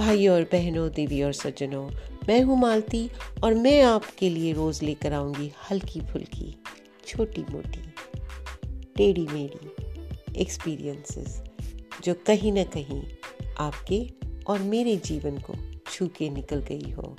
भाइयों और बहनों, देवी और सज्जनों, मैं हूँ मालती और मैं आपके लिए रोज़ लेकर आऊँगी हल्की फुल्की, छोटी मोटी, टेढ़ी मेढ़ी एक्सपीरियंसेस जो कहीं ना कहीं आपके और मेरे जीवन को छू के निकल गई हो।